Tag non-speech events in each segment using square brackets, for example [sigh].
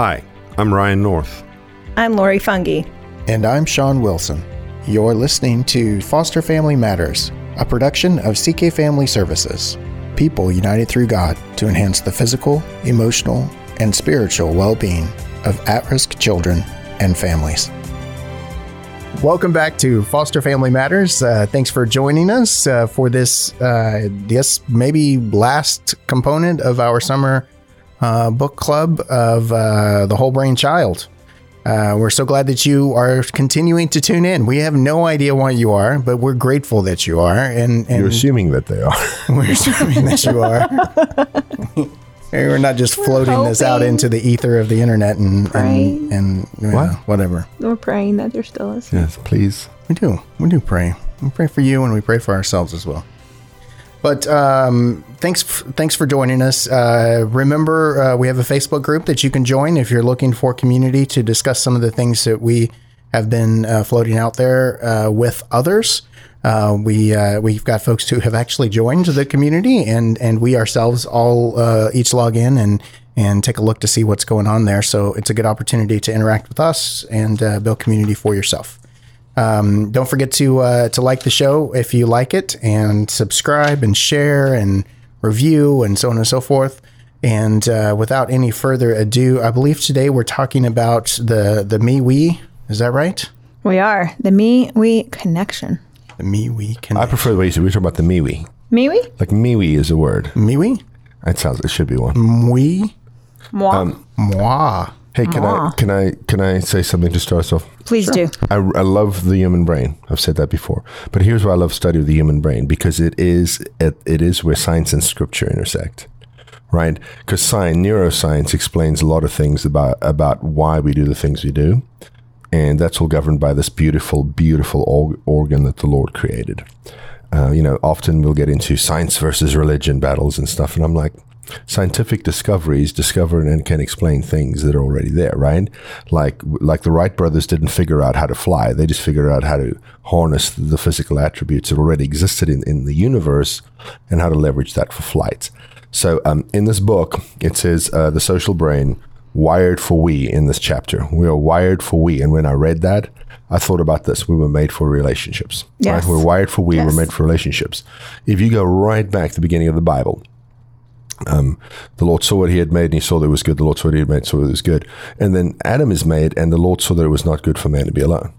Hi, I'm Ryan North. I'm Lori Fungi. And I'm Sean Wilson. You're listening to Foster Family Matters, a production of CK Family Services. People united through God to enhance the physical, emotional, and spiritual well being of at risk children and families. Welcome back to Foster Family Matters. Uh, thanks for joining us uh, for this, uh, yes, maybe last component of our summer uh, book club of uh, The Whole Brain Child. Uh, we're so glad that you are continuing to tune in. We have no idea why you are, but we're grateful that you are. And, and You're assuming that they are. [laughs] we're assuming that you are. [laughs] we're not just floating this out into the ether of the internet and Praying. and, and you know, What? whatever. We're praying that there still is. yes, please. We do. We do pray. We pray for you and we pray for ourselves as well. But um, thanks, thanks for joining us. Uh, remember, uh, we have a Facebook group that you can join if you're looking for community to discuss some of the things that we have been uh, floating out there uh, with others. Uh, we uh, we've got folks who have actually joined the community, and and we ourselves all each log in and and take a look to see what's going on there. So it's a good opportunity to interact with us and build community for yourself. Um, don't forget to uh, to like the show if you like it, and subscribe and share and review and so on and so forth. And uh, without any further ado, I believe today we're talking about the the me we. Is that right? We are the me we connection. The me we can I prefer the way you said we talk about the me we. Me we Like me we is a word. me we It sounds it should be one. we moi. moi. Hey, can I can I can I say something to start us off? Please do. I, I love the human brain. I've said that before. But here's why I love study of the human brain because it is it, it is where science and scripture intersect. Right? Because science, neuroscience explains a lot of things about about why we do the things we do. And that's all governed by this beautiful, beautiful org- organ that the Lord created. Uh, you know, often we'll get into science versus religion battles and stuff. And I'm like, scientific discoveries discover and can explain things that are already there, right? Like, like the Wright brothers didn't figure out how to fly. They just figured out how to harness the physical attributes that already existed in, in the universe and how to leverage that for flight. So, um, in this book, it says uh, the social brain wired for we in this chapter. We are wired for we. And when I read that, I thought about this. We were made for relationships. Yes. Right? We're wired for we. Yes. We're made for relationships. If you go right back to the beginning of the Bible, um, the Lord saw what he had made and he saw that it was good. The Lord saw what he had made, saw that it was good. And then Adam is made and the Lord saw that it was not good for man to be alone.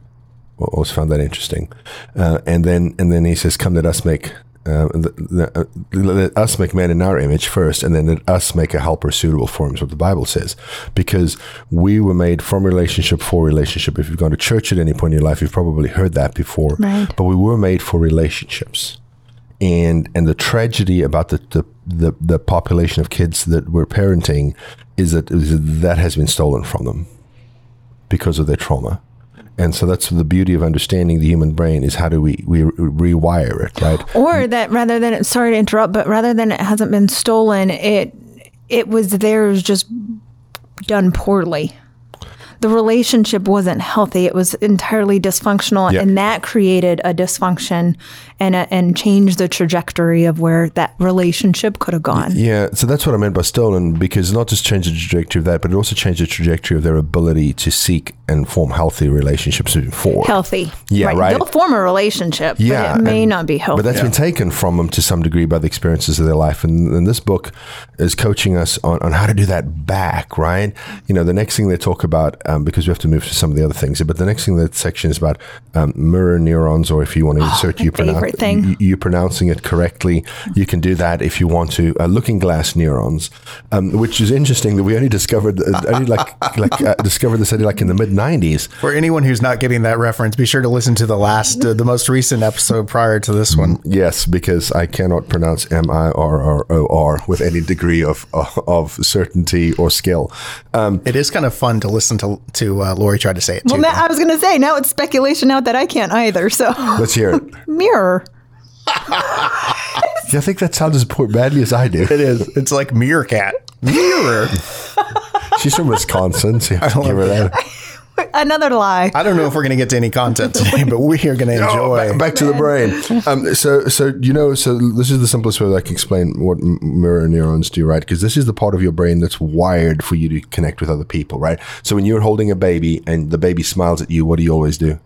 I always found that interesting. Uh, and then and then he says, "Come, let us make uh, the, the, uh, let us make man in our image first, and then let us make a helper suitable for him." Is what the Bible says, because we were made from relationship for relationship. If you've gone to church at any point in your life, you've probably heard that before. Right. But we were made for relationships and and the tragedy about the, the the the population of kids that we're parenting is that is that, has been stolen from them because of their trauma. And so that's the beauty of understanding the human brain is how do we we rewire it, right? Or that rather than sorry to interrupt, but rather than it hasn't been stolen, it it was theirs just done poorly. The relationship wasn't healthy; it was entirely dysfunctional, Yeah. and that created a dysfunction and a, and changed the trajectory of where that relationship could have gone. Yeah, so that's what I meant by stolen because not just change the trajectory of that, but it also changed the trajectory of their ability to seek and form healthy relationships moving forward. Healthy, Yeah, right. They'll form a relationship, Yeah, but it may and- not be healthy. But that's been taken from them to some degree by the experiences of their life. And, and this book is coaching us on, on how to do that back, right? You know, the next thing they talk about, um, because we have to move to some of the other things, but the next thing that section is about um, mirror neurons, or if you want to insert my you, pronounce, favorite thing. you, you pronouncing it correctly, you can do that if you want to. Uh, looking glass neurons, um, which is interesting that we only discovered, uh, only like, [laughs] like uh, discovered this only like in the mid 90s. For anyone who's not getting that reference, be sure to listen to the last, uh, the most recent episode prior to this one. Yes, because I cannot pronounce M I R R O R with any degree of of certainty or skill. Um, It is kind of fun to listen to to uh, Lori tried to say it too. well, now, I was going to say now it's speculation out that I can't either. So let's hear it. [laughs] mirror. Yeah, I think that sounds as poor badly as I do. it is. It's like meerkat. [laughs] Mirror. She's from Wisconsin, so you have to give her that. Another lie. I don't know if we're going to get to any content today, but we're going [laughs] to Oh, enjoy. back, back to the brain. Um, so, so you know, so this is the simplest way that I can explain what mirror neurons do, right? Because this is the part of your brain that's wired for you to connect with other people, right? So when you're holding a baby and the baby smiles at you, what do you always do?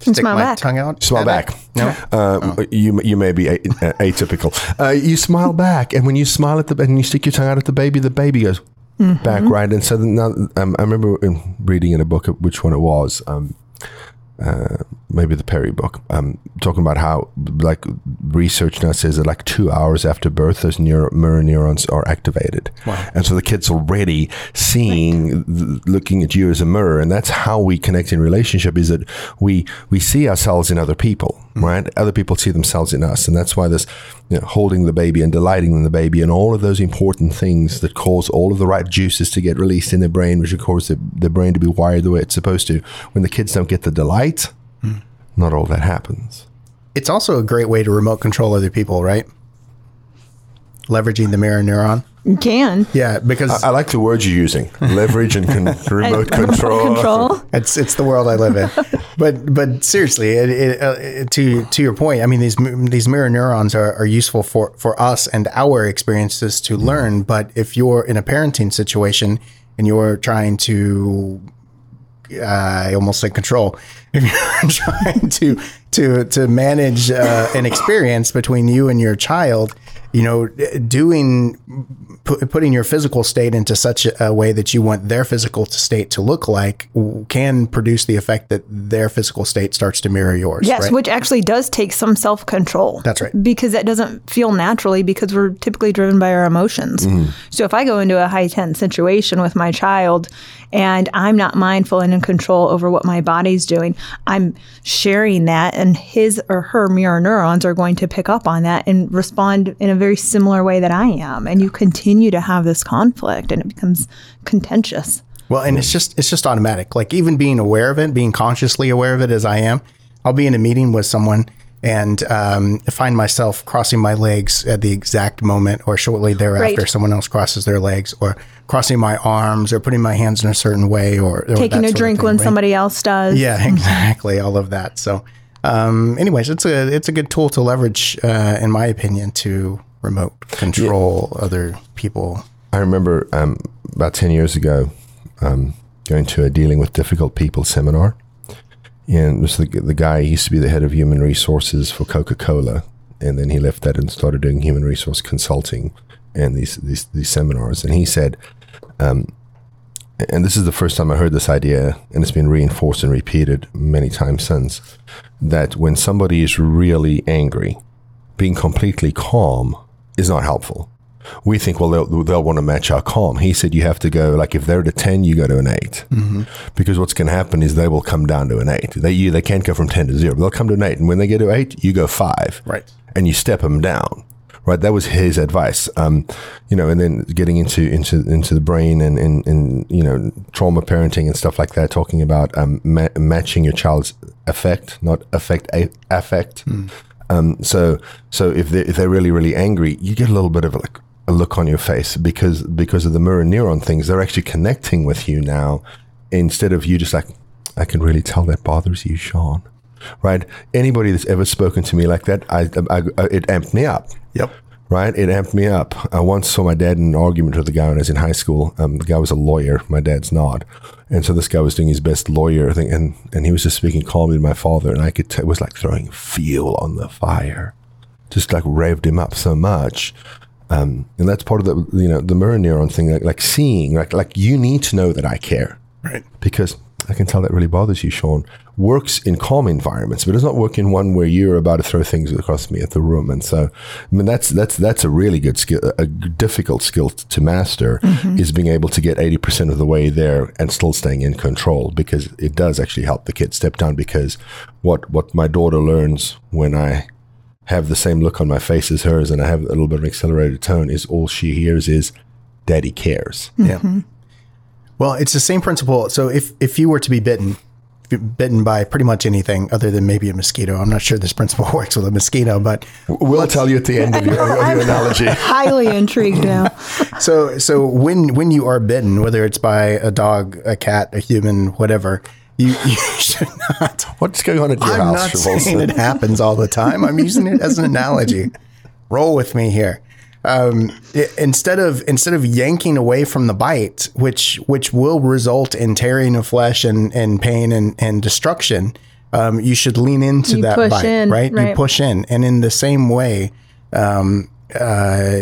Stick Smile my back. tongue out. Smile at back. it? No. Um, You you may be a, a- atypical. Uh, you smile back, and when you smile at the and you stick your tongue out at the baby, the baby goes back, right? And so now, um, I remember reading in a book, which one it was, um, uh, maybe the Perry book, um, talking about how like research now says that like two hours after birth, those neuro, mirror neurons are activated, and so the kid's already seeing, th- looking at you as a mirror, and that's how we connect in relationship. Is that we we see ourselves in other people, right? Other people see themselves in us, and that's why this you know, holding the baby and delighting in the baby and all of those important things that cause all of the right juices to get released in the brain, which of course the, the brain to be wired the way it's supposed to. When the kids don't get the delight, not all that happens. It's also a great way to remote control other people, right? Leveraging the mirror neuron. You can. Yeah, because I like the words you're using: leverage and con- [laughs] remote control. Control. It's it's the world I live in. [laughs] but but seriously, it, it, uh, to to your point, I mean these these mirror neurons are, are useful for for us and our experiences to learn. But if you're in a parenting situation and you're trying to I almost said control. [laughs] If you're [laughs] trying to to to manage uh, an experience between you and your child, you know, doing pu- putting your physical state into such a way that you want their physical state to look like can produce the effect that their physical state starts to mirror yours. Yes, right? which actually does take some self control. That's right. Because that doesn't feel naturally because we're typically driven by our emotions. Mm-hmm. So if I go into a high tense situation with my child and I'm not mindful and in control over what my body's doing, I'm sharing that, and his or her mirror neurons are going to pick up on that and respond in a very similar way that I am. And you continue to have this conflict and it becomes contentious. Well, and it's just it's just automatic. Like even being aware of it, being consciously aware of it as I am, I'll be in a meeting with someone and um, find myself crossing my legs at the exact moment or shortly thereafter Right. someone else crosses their legs or crossing my arms or putting my hands in a certain way or, or Taking a drink thing, when right? somebody else does. yeah [laughs] exactly all of that so um, anyways it's a it's a good tool to leverage uh, in my opinion to remote control other people I remember um, about 10 years ago um, going to a dealing with difficult people seminar. And the, the guy, used to be the head of human resources for Coca Cola. And then he left that and started doing human resource consulting and these, these, these seminars. And he said, um, and this is the first time I heard this idea, and it's been reinforced and repeated many times since, that when somebody is really angry, being completely calm is not helpful. We think, well, they'll, they'll want to match our calm. He said you have to go, like, if they're at a 10, you go to an 8. Because what's going to happen is they will come down to an 8. They, you, they can't go from 10 to 0. They'll come to an 8. And when they get to 8, you go 5. Right. And you step them down. Right, that was his advice. Um, you know, and then getting into into into the brain and, and, and you know trauma parenting and stuff like that, talking about um, ma- matching your child's affect, not affect a- affect. Um, so so if they if they're really really angry, you get a little bit of like a look on your face because because of the mirror neuron things. They're actually connecting with you now instead of you just like I can really tell that bothers you, Sean. Right? Anybody that's ever spoken to me like that, I, I, I it amped me up yep right? It amped me up. I once saw my dad in an argument with a guy when I was in high school. Um, the guy was a lawyer. My dad's not. And so this guy was doing his best lawyer thing, and, and he was just speaking calmly to my father, and I could it was like throwing fuel on the fire, just like revved him up so much. Um, and that's part of the you know the mirror neuron thing, like, like seeing, like like you need to know that I care right because I can tell that really bothers you, Sean, works in calm environments, but does not work in one where you're about to throw things across me at the room. And so, I mean, that's that's that's a really good skill, a difficult skill to master, is being able to get eighty percent of the way there and still staying in control because it does actually help the kid step down. Because what what my daughter learns when I have the same look on my face as hers and I have a little bit of an accelerated tone is all she hears is, "Daddy cares." Yeah. Mm-hmm. Well, it's the same principle. So if if you were to be bitten, bitten by pretty much anything other than maybe a mosquito, I'm not sure this principle [laughs] works with a mosquito, but We'll tell you at the end of your, of your analogy. [laughs] Highly intrigued now. [laughs] so so when when you are bitten, whether it's by a dog, a cat, a human, whatever, You, [laughs] you should not. What's going on at your I'm house, not Travolta? saying it happens all the time. I'm using it as an analogy. Roll with me here. Um, i- instead of instead of yanking away from the bite, which which will result in tearing of flesh and, and pain and, and destruction, um, you should lean into You that push bite, in, right? You push in, and in the same way, um, uh,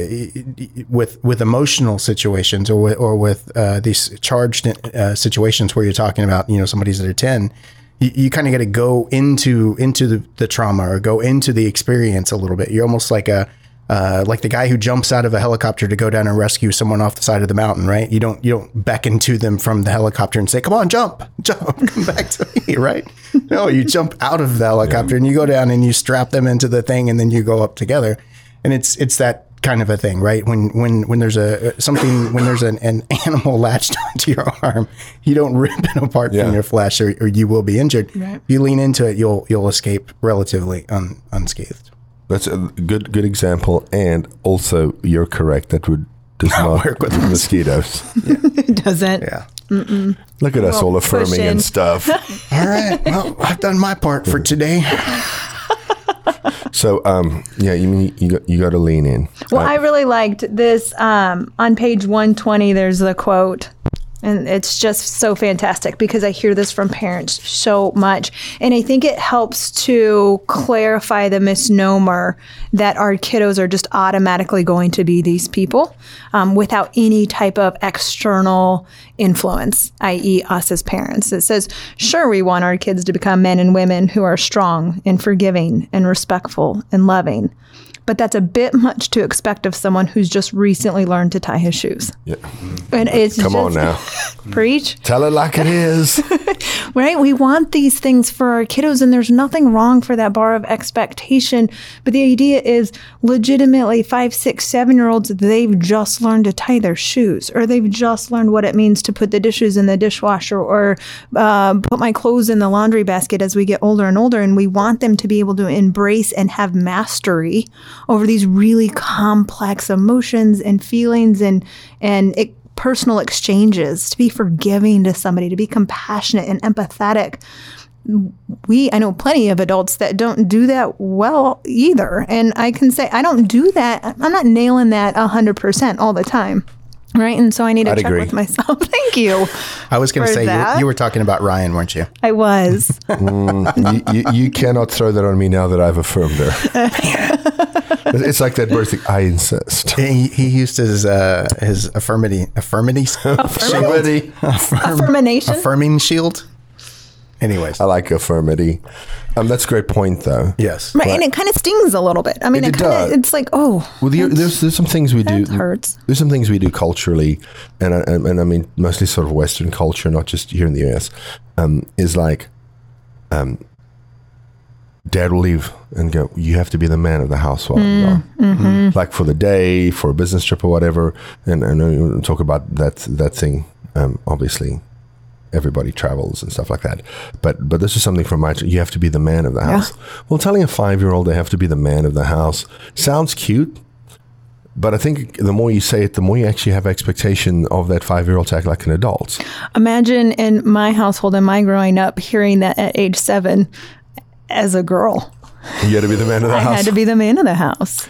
with with emotional situations or with, or with uh, these charged uh, situations where you're talking about you know somebody's at a ten, you, you kind of got to go into into the, the trauma or go into the experience a little bit. You're almost like a uh, like the guy who jumps out of a helicopter to go down and rescue someone off the side of the mountain, right? You don't you don't beckon to them from the helicopter and say, "Come on, jump, [laughs] jump, come back to me," [laughs] right? No, you jump out of the helicopter and you go down and you strap them into the thing, and then you go up together, and it's it's that kind of a thing, right? When when when there's a something when there's an, an [laughs] animal latched onto your arm, you don't rip it apart Yeah. from your flesh, or, or you will be injured. If you lean into it, you'll you'll escape relatively un, unscathed. That's a good good example, and also you're correct that would does [laughs] not work with mosquitoes. [laughs] It doesn't. Yeah. Look at us all affirming and stuff. All right. Well, I've done my part for today. [laughs] So, um, yeah, you mean you got, you got to lean in. Well, I really liked this. Um, on page 120, there's the quote. And it's just so fantastic because I hear this from parents so much. And I think it helps to clarify the misnomer that our kiddos are just automatically going to be these people um, without any type of external influence, i.e., us as parents. It says, sure, we want our kids to become men and women who are strong and forgiving and respectful and loving but that's a bit much to expect of someone who's just recently learned to tie his shoes. Yeah. And it's Come on now. [laughs] preach, Tell it like it is. [laughs] right? We want these things for our kiddos, and there's nothing wrong for that bar of expectation. But the idea is legitimately five, six, seven year olds, they've just learned to tie their shoes, or they've just learned what it means to put the dishes in the dishwasher, or uh, put my clothes in the laundry basket as we get older and older. And we want them to be able to embrace and have mastery over these really complex emotions and feelings and, and it, personal exchanges, to be forgiving to somebody, to be compassionate and empathetic. We, I know plenty of adults that don't do that well either. And I can say, I don't do that. I'm not nailing that 100% all the time. Right. And so I need to I'd check agree. with myself. [laughs] Thank you. I was going to say you, you were talking about Ryan, weren't you? I was. [laughs] you, you, you cannot throw that on me now that I've affirmed her. [laughs] it's like that birthday. I insist. He, he used his uh, his affirmity affirmity Affirmity. Affirmation. affirming shield. Anyways, I like affirmity. Um, that's a great point, though. yes. Right. And it kind of stings a little bit. I mean, It it, kind does. of, it's like, oh, Well, the, there's there's some things we do. hurts. There's some things we do culturally, and I, and, and I mean mostly sort of Western culture, not just here in the US. Um, is like, um, dad will leave and go. You have to be the man of the house while I'm gone. Like for the day, for a business trip or whatever. And I know you talk about that that thing. Um, obviously, everybody travels and stuff like that. But but this is something from my. You have to be the man of the house. Well, telling a five year old they have to be the man of the house sounds cute. But I think the more you say it, the more you actually have expectation of that five year old to act like an adult. Imagine in my household and my growing up hearing that at age seven as a girl. You had to be the man of the I house. I had to be the man of the house.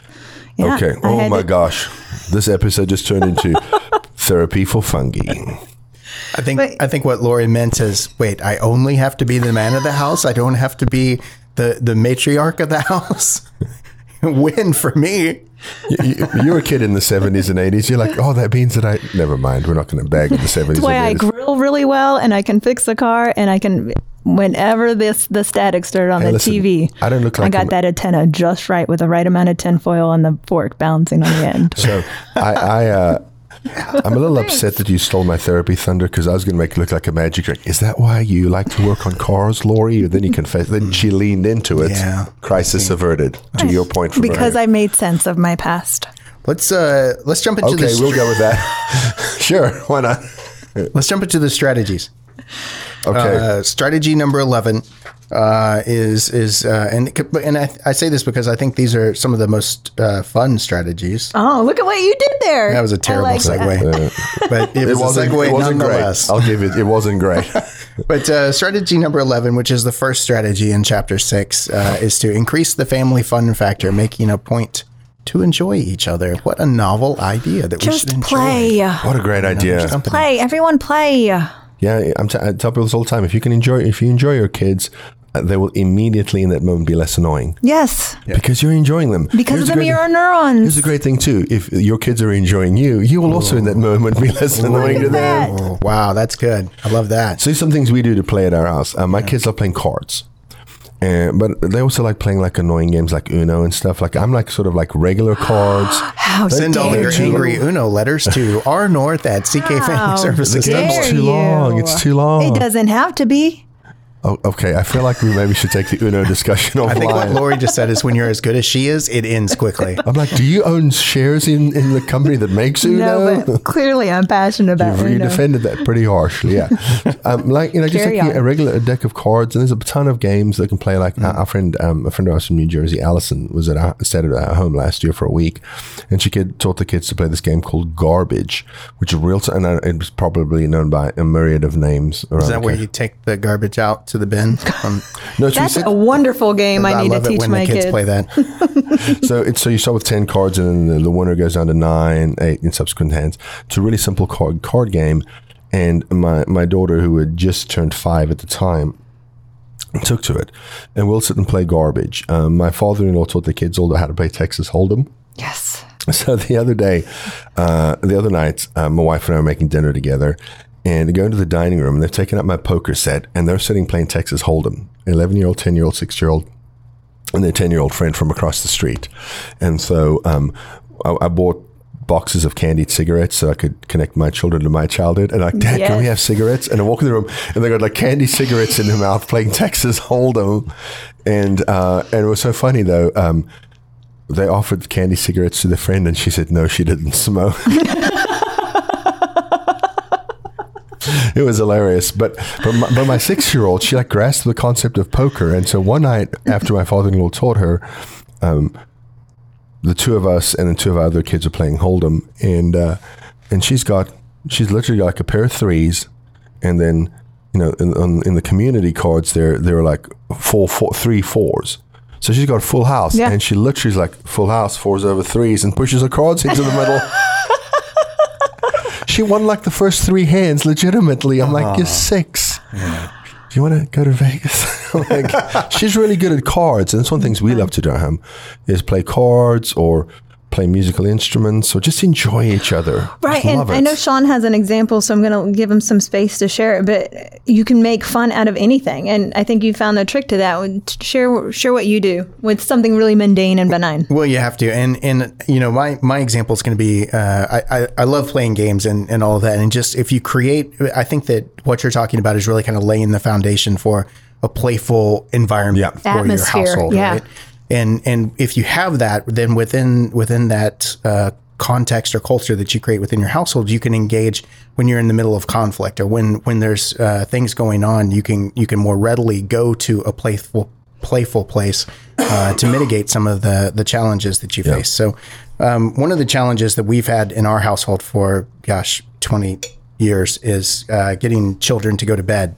Yeah, okay. I Oh my to- gosh. This episode just turned into [laughs] therapy for fungi. I think But- I think what Lori meant is, wait, I only have to be the man of the house. I don't have to be the the matriarch of the [laughs] house. Win for me. You, you, you were a kid in the 70s and 80s. You're like, oh, that means that I. Never mind. We're not going to bag in the 70s That's why I and 80s. grill really well and I can fix a car and I can whenever this the static started on Hey, the listen, TV. I don't look like I got an- that antenna just right with the right amount of tinfoil and the fork balancing on the end. So I, I uh, [laughs] I'm a little upset that you stole my therapy thunder because I was going to make it look like a magic trick. Is that why you like to work on cars, Lori? Then you confess. Then she leaned into it. Yeah. Crisis averted. To your point, from because earlier. I made sense of my past. Let's uh let's jump into Okay, the we'll go with that. [laughs] sure, why not? let's jump into the strategies. Okay. Uh, strategy number 11 uh, is is uh, and and I, I say this because I think these are some of the most uh, fun strategies. Oh, look at what you did there. That was a terrible like that. segue, [laughs] but it, was a segue it wasn't great. nonetheless. I'll give it. It wasn't great. [laughs] [laughs] But uh, strategy number 11, which is the first strategy in chapter six, uh, is to increase the family fun factor, making a point to enjoy each other. What a novel idea that we Just should enjoy. play. what a great idea. Company. Play. Everyone play. Yeah, I'm t- I tell people this all the time. If you can enjoy, if you enjoy your kids, they will immediately in that moment be less annoying Yes. because you're enjoying them. Because Here's of the the great- mirror neurons. Here's a great thing too: if your kids are enjoying you, you will also in that moment be less annoying to them. that. Oh, wow, that's good. I love that. So some things we do to play at our house. Uh, my kids love playing cards. Uh, but they also like playing like annoying games like Uno and stuff. Like I'm like sort of like regular [gasps] cards. How Send all your you. angry Uno letters to [laughs] R North at CK Family Services. The game's dare too long. It's too long. It doesn't have to be. Oh, okay, I feel like we maybe should take the Uno discussion offline. I think what Lori just said is when you're as good as she is, it ends quickly. I'm like, do you own shares in, in the company that makes Uno? No, but clearly I'm passionate about You've- you defended that pretty harshly, yeah. [laughs] um, like you know, just Carry like on. a regular a deck of cards, and there's a ton of games that can play. Like uh, our friend, um, a friend of ours from New Jersey, Allison, was at our, stayed at our home last year for a week, and she kid, taught the kids to play this game called Garbage, which is real. T- and uh, it was probably known by a myriad of names. Around Is that where you take the garbage out to the bin? No, That's a wonderful game I need to teach my the kids, kids. play that. [laughs] so it's so you start with ten cards, and then the, the winner goes down to nine, eight in subsequent hands. It's a really simple card card game, and my my daughter, who had just turned five at the time, took to it, and we'll sit and play garbage. Um, my father-in-law taught the kids all how to play Texas Hold'em. Yes. [laughs] So the other day, uh, the other night, uh, my wife and I were making dinner together and go into the dining room and they've taken up my poker set and they're sitting playing Texas Hold'em. 11 year old, 10 year old, 6 year old, and their 10 year old friend from across the street. And so um, I, I bought boxes of candied cigarettes so I could connect my children to my childhood. And like, Dad, can we have cigarettes? And I walk in the room and they got like candy cigarettes in their mouth playing Texas Hold'em. And, uh, and it was so funny though. Um, they offered candy cigarettes to the friend and she said no she didn't smoke [laughs] it was hilarious. But but my, but my six-year-old she like grasped the concept of poker. And so one night after my father-in-law taught her um, the two of us and the two of our other kids are playing hold'em. And uh, and she's got she's literally got like a pair of threes. And then you know in, on, in the community cards there there are like four, four three fours. So she's got a full house. Yeah. and she literally is like full house fours over threes and pushes her cards into the middle [laughs] she won like the first three hands legitimately. I'm like you're ah. six. Do you want to go to Vegas? [laughs] like, she's really good at cards, and it's one of the things we love to do at home is play cards or play musical instruments or just enjoy each other. Right, Just and love I know Sean has an example, so I'm going to give him some space to share it. But you can make fun out of anything, and I think you found the trick to that. Share share what you do with something really mundane and benign. Well, you have to, and and you know, my my example is going to be, uh, I, I I love playing games and and all of that, and just if you create, I think that what you're talking about is really kind of laying the foundation for a playful environment Yeah. for Atmosphere, your household, yeah. right? And and if you have that, then within within that uh, context or culture that you create within your household, you can engage when you're in the middle of conflict or when when there's uh, things going on. You can you can more readily go to a playful playful place uh, to mitigate some of the the challenges that you face. So, um, one of the challenges that we've had in our household for gosh twenty years is uh, getting children to go to bed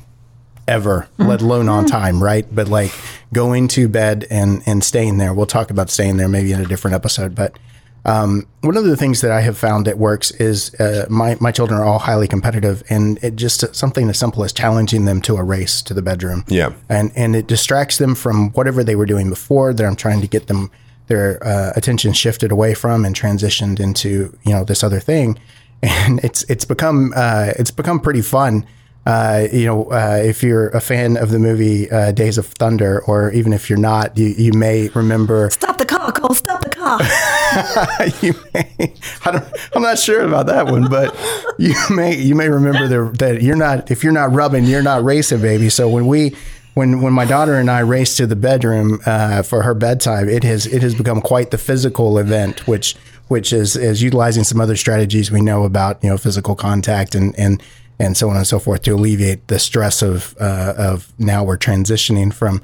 ever, let alone on time, right? But like going to bed and and staying there. We'll talk about staying there maybe in a different episode, but. Um, one of the things that I have found that works is uh, my my children are all highly competitive, and it just something as simple as challenging them to a race to the bedroom. Yeah. and and it distracts them from whatever they were doing before that I'm trying to get them their uh, attention shifted away from and transitioned into you know this other thing, [laughs] and it's it's become uh, it's become pretty fun. Uh, you know, uh, if you're a fan of the movie uh, Days of Thunder, or even if you're not, you, you may remember Stop the car, Cole. Stop the car. [laughs] you may, I don't, I'm not sure about that one, but you [laughs] may you may remember the, that you're not if you're not rubbing, you're not racing, baby. So when we when when my daughter and I race to the bedroom uh, for her bedtime, it has it has become quite the physical event, which which is is utilizing some other strategies we know about, you know, physical contact and and and so on and so forth to alleviate the stress of uh, of now we're transitioning from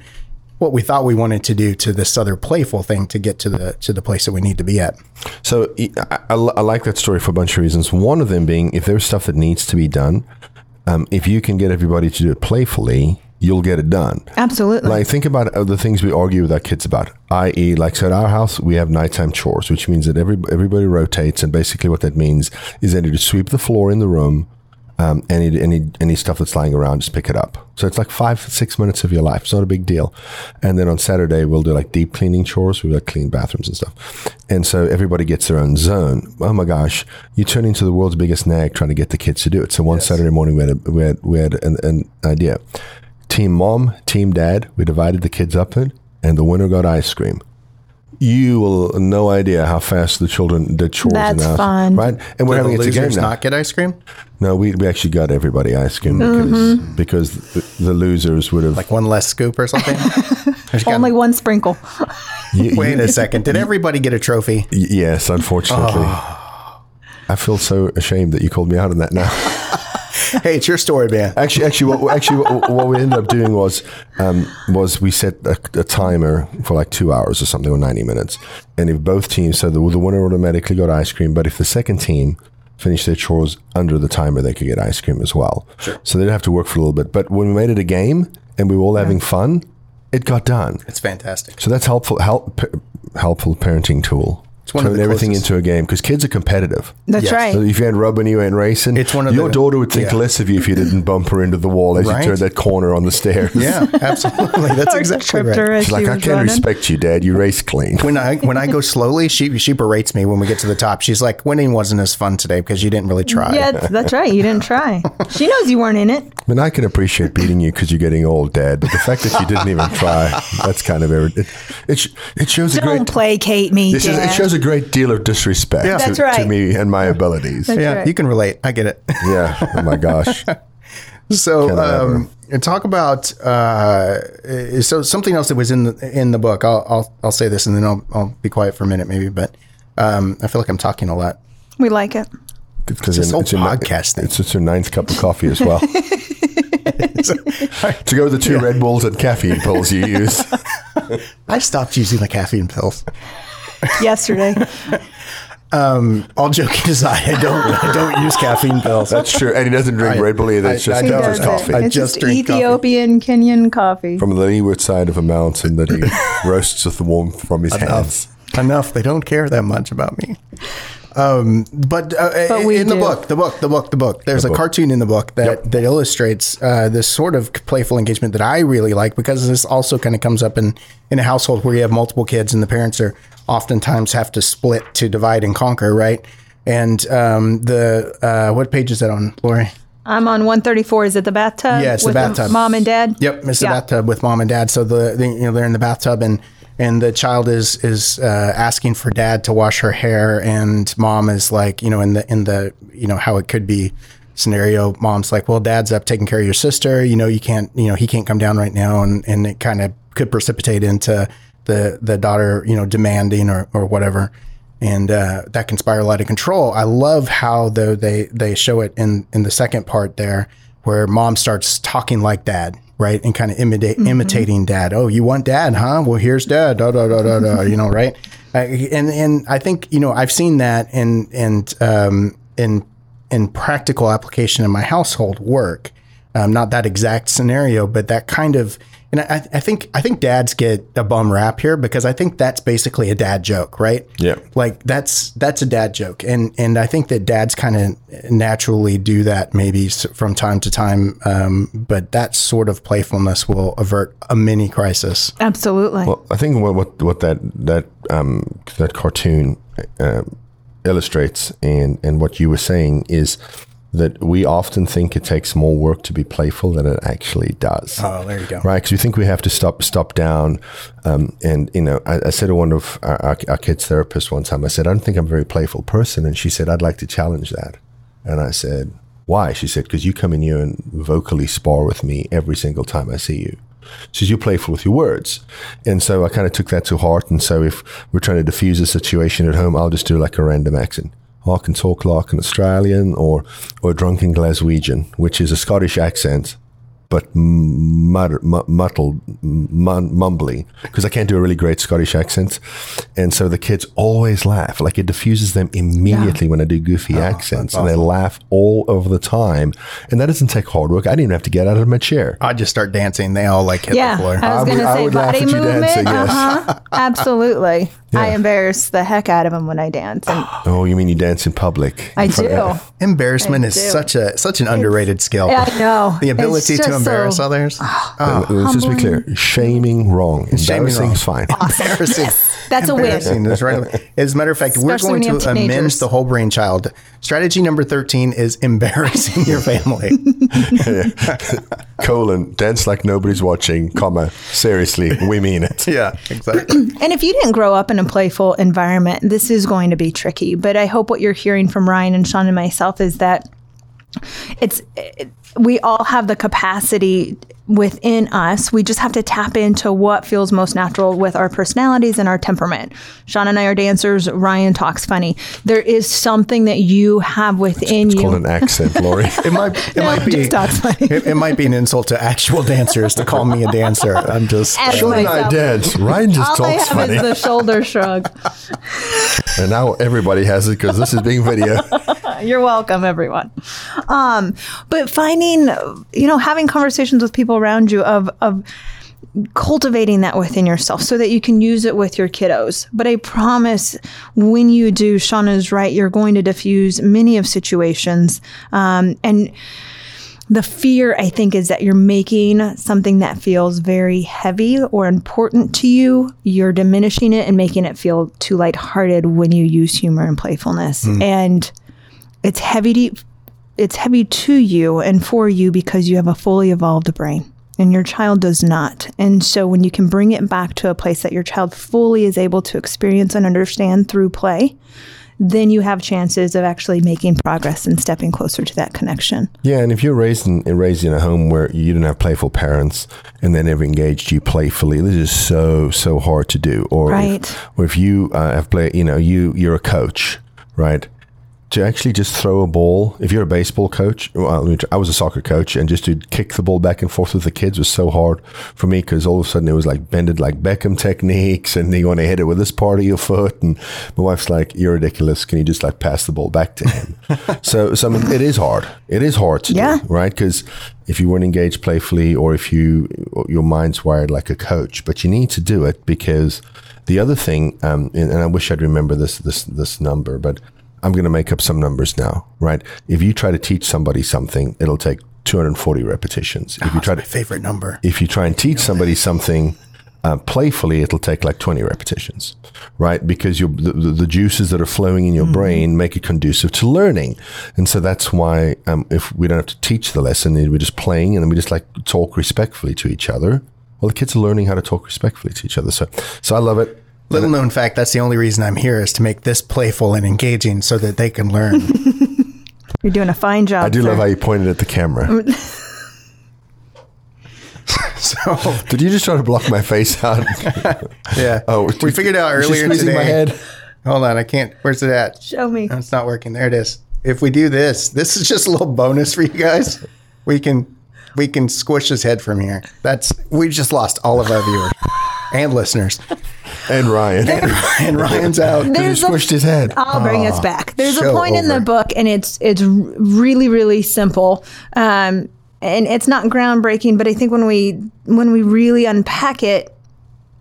what we thought we wanted to do to this other playful thing to get to the to the place that we need to be at. So I, I, I like that story for a bunch of reasons. One of them being if there's stuff that needs to be done, um, if you can get everybody to do it playfully, you'll get it done. Absolutely. Like think about the things we argue with our kids about. I.e., like so at our house we have nighttime chores, which means that every everybody rotates, and basically what that means is that you sweep the floor in the room. Um, any any any stuff that's lying around, just pick it up. So it's like five six minutes of your life. It's not a big deal. And then on Saturday we'll do like deep cleaning chores. We like clean bathrooms and stuff. And so everybody gets their own zone. Oh my gosh, you turn into the world's biggest nag trying to get the kids to do it. So one Saturday morning we had a, we had we had an, an idea. Team mom, team dad. We divided the kids up in, and the winner got ice cream. You will no idea how fast the children did chores. That's in the fun. right? And we're Do the having it again losers now. not get ice cream? No, we, we actually got everybody ice cream Mm-hmm. because, because the, the losers would have. Like one less scoop or something? [laughs] There's got- Only one sprinkle. y- Wait a second. Did everybody get a trophy? y- yes, unfortunately. Oh. I feel so ashamed that you called me out on that now. [laughs] [laughs] Hey, it's your story, man. Actually, actually, what actually what, what we ended up doing was um, was we set a, a timer for like two hours or something or ninety minutes, and if both teams so the, the winner automatically got ice cream, but if the second team finished their chores under the timer, they could get ice cream as well. Sure. So they didn't have to work for a little bit. But when we made it a game and we were all having fun, it got done. It's fantastic. So that's helpful help, helpful parenting tool. It's one of Turn the everything closest- into a game because kids are competitive. That's Yes. right. So if you had rub and you ain't racing, It's one of your the- daughter would think yeah. less of you if you didn't bump her into the wall as Right. you turned that corner on the stairs. Yeah, [laughs] absolutely. That's exactly tripped right. as She's she like, I can't running. respect you, Dad. You race clean. When I when I go [laughs] slowly, she she berates me when we get to the top. She's like, "Winning wasn't as fun today because you didn't really try." Yeah, that's- that's right. You didn't try. She knows you weren't in it. I mean, I can appreciate beating you because you're getting old, Dad. But the fact that you didn't even try, that's kind of irri- it. It, sh- it shows a great. Don't great. placate me. This is, it Dad. shows a great deal of disrespect Yeah. to, That's right. to me and my abilities. That's yeah, right. you can relate. I get it. yeah. Oh my gosh. [laughs] So, um, and talk about uh, so something else that was in the in the book. I'll I'll, I'll say this and then I'll I'll be quiet for a minute, maybe. But um, I feel like I'm talking a lot. we like it. Because This whole your, podcast thing. It's, it's your ninth cup of coffee as well. [laughs] to go with the two Red Bulls and caffeine pills you use. [laughs] I stopped using the caffeine pills. Yesterday. [laughs] All joking aside, I don't I don't use caffeine pills. That's true. And he doesn't drink I- Red Bull either. It's just, I He don't. just does it. coffee. I just just drink coffee. Ethiopian Kenyan coffee. From the leeward side of a mountain that he [laughs] roasts with the warmth from his hands. Enough. Enough. They don't care that much about me. Um, but, uh, But we in the book, the book, the book, the book. There's a book. cartoon in the book that that illustrates uh, this sort of playful engagement that I really like because this also kind of comes up in in a household where you have multiple kids and the parents are oftentimes have to split to divide and conquer, right? And um, the uh, what page is that on, Lori? I'm on 134. Is it the bathtub? Yeah, it's the bathtub. mom and dad? Yep, it's Yeah. the bathtub with mom and dad. So the, the you know they're in the bathtub and and the child is is uh, asking for dad to wash her hair and mom is like you know in the in the you know how it could be scenario mom's like well dad's up taking care of your sister you know you can't you know he can't come down right now and and it kind of could precipitate into the the daughter you know demanding or or whatever and uh, that can spiral out of control. I love how though they they show it in in the second part there, where mom starts talking like dad, right, and kind of imitate imitating dad. Oh, you want dad, huh? Well, here's dad. Da da da da da. [laughs] You know, right? Uh, and and I think you know I've seen that in and um, in in practical application in my household work. Um, not that exact scenario, but that kind of. And I, I think I think dads get a bum rap here because I think that's basically a dad joke, right? Yeah. like that's that's a dad joke and and i think that dads kind of naturally do that maybe from time to time um, but that sort of playfulness will avert a mini crisis Absolutely. Well, I think what what, what that that um, that cartoon uh, illustrates and and what you were saying is that we often think it takes more work to be playful than it actually does. oh there you go Right, because we think we have to stop, stop down, um, and you know, I, I said to one of our, our, our kids' therapists one time, I said, I don't think I'm a very playful person, and she said, I'd like to challenge that, and I said, why? She said, because you come in here and vocally spar with me every single time I see you. She says, you're playful with your words. And so I kind of took that to heart. And so if we're trying to diffuse a situation at home, I'll just do like a random accent. I can talk like an Australian or or a drunken Glaswegian, which is a Scottish accent, but mutter, mu- muddled, mumbly, because I can't do a really great Scottish accent, and so the kids always laugh. Like it diffuses them immediately when I do goofy accents, and they laugh all over the time. And that doesn't take hard work. I didn't even have to get out of my chair. I just start dancing. They all like hit Yeah, the floor. I was I going would- to I say would laugh body at you movement. dancing, yes. Uh-huh. Absolutely. I embarrass the heck out of them when I dance, and [gasps] Oh, you mean you dance in public? I In do. of- [laughs] Embarrassment I is do. such a such an underrated skill. Yeah, I know. The ability to embarrass so- others. [sighs] Uh, Let's just be clear. Shaming wrong. Shaming Embarrassing is fine. [laughs] Embarrassing. That's a win. Embarrassing right. As a matter of fact, we're going to have amend the whole brain child. Strategy number 13 is embarrassing your family. [laughs] Colon, dance like nobody's watching, comma, seriously, we mean it. yeah, exactly. [clears throat] And if you didn't grow up in a playful environment, this is going to be tricky. But I hope what you're hearing from Ryan and Sean and myself is that it's it, we all have the capacity within us. We just have to tap into what feels most natural with our personalities and our temperament. Sean and I are dancers. Ryan talks funny. There is something that you have within It's you. called an accent, Lori. [laughs] It might it No, might be just talks funny. it, it might be an insult to actual dancers to call me a dancer. I'm just As Sean and I dance. Ryan just all I talks have funny. is the shoulder shrug. [laughs] and now everybody has it because this is being video. [laughs] You're welcome, everyone. Um, but finding, you know, having conversations with people around you of of cultivating that within yourself so that you can use it with your kiddos. But I promise when you do, Shauna's right, you're going to diffuse many of situations. Um, and the fear, I think, is that you're making something that feels very heavy or important to you. You're diminishing it and making it feel too lighthearted when you use humor and playfulness. And it's heavy to, it's heavy to you and for you because you have a fully evolved brain and your child does not. And so when you can bring it back to a place that your child fully is able to experience and understand through play, then you have chances of actually making progress and stepping closer to that connection. Yeah, and if you're raised in raised in a home where you didn't have playful parents and they never engaged you playfully, this is so so hard to do. Or Right. if, or if you uh, have played, you know, you you're a coach, right? To actually just throw a ball, if you're a baseball coach, well, I was a soccer coach, and just to kick the ball back and forth with the kids was so hard for me because all of a sudden it was like bended like Beckham techniques, and you want to hit it with this part of your foot, and my wife's like, "You're ridiculous. Can you just like pass the ball back to him?" [laughs] so, so I mean, it is hard. It is hard to Yeah. do, right? Because if you weren't engaged playfully, or if you your mind's wired like a coach, but you need to do it because the other thing, um, and, and I wish I'd remember this this this number, but I'm going to make up some numbers now, right? If you try to teach somebody something, it'll take 240 repetitions. If you try my to favorite number. if you try and teach somebody something uh, playfully, it'll take like 20 repetitions, right? Because your the, the the juices that are flowing in your brain make it conducive to learning, and so that's why um, if we don't have to teach the lesson, we're just playing, and then we just like talk respectfully to each other. Well, the kids are learning how to talk respectfully to each other. So, so I love it. Little known fact, that's the only reason I'm here is to make this playful and engaging so that they can learn. [laughs] You're doing a fine job. I do sir. love how you pointed at the camera. [laughs] [laughs] so Did you just try to block my face out? yeah. Oh, we figured out earlier squeezing today. my head. Hold on, I can't. Where's it at? Show me. No, it's not working. There it is. If we do this, this is just a little bonus for you guys. We can we can squish his head from here. That's we just lost all of our viewers and listeners. And Ryan. [laughs] And Ryan's out. He a- squished his head. I'll bring us back. There's a point in the book, and it's it's really really simple, um, and it's not groundbreaking. But I think when we when we really unpack it,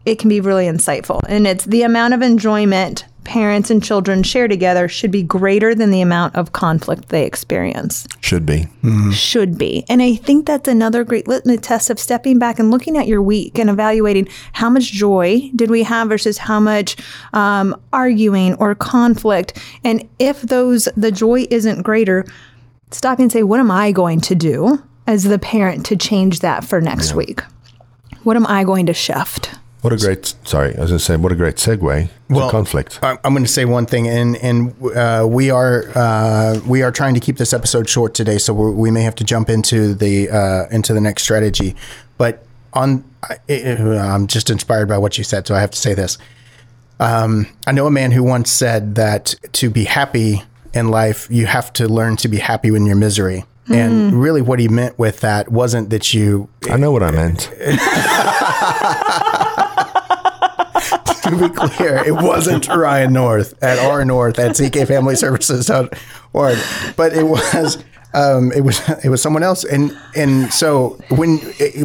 it can be really insightful. And it's the amount of enjoyment parents and children share together should be greater than the amount of conflict they experience. Should be. Should be. And I think that's another great litmus test of stepping back and looking at your week and evaluating how much joy did we have versus how much um, arguing or conflict. And if those, the joy isn't greater, stop and say, what am I going to do as the parent to change that for next week? What am I going to shift? What a great, sorry, I was going to say, what a great segue to conflict. I- I'm going to say one thing, and and uh, we are uh, we are trying to keep this episode short today, so we're, we may have to jump into the uh, into the next strategy. But on, I, I'm just inspired by what you said, so I have to say this. Um, I know a man who once said that to be happy in life, you have to learn to be happy in your misery. And really, what he meant with that wasn't that you I know what I meant. [laughs] to be clear, it wasn't Ryan North at R North at CK Family Services.org, but it was. Um, it was it was someone else, and and so when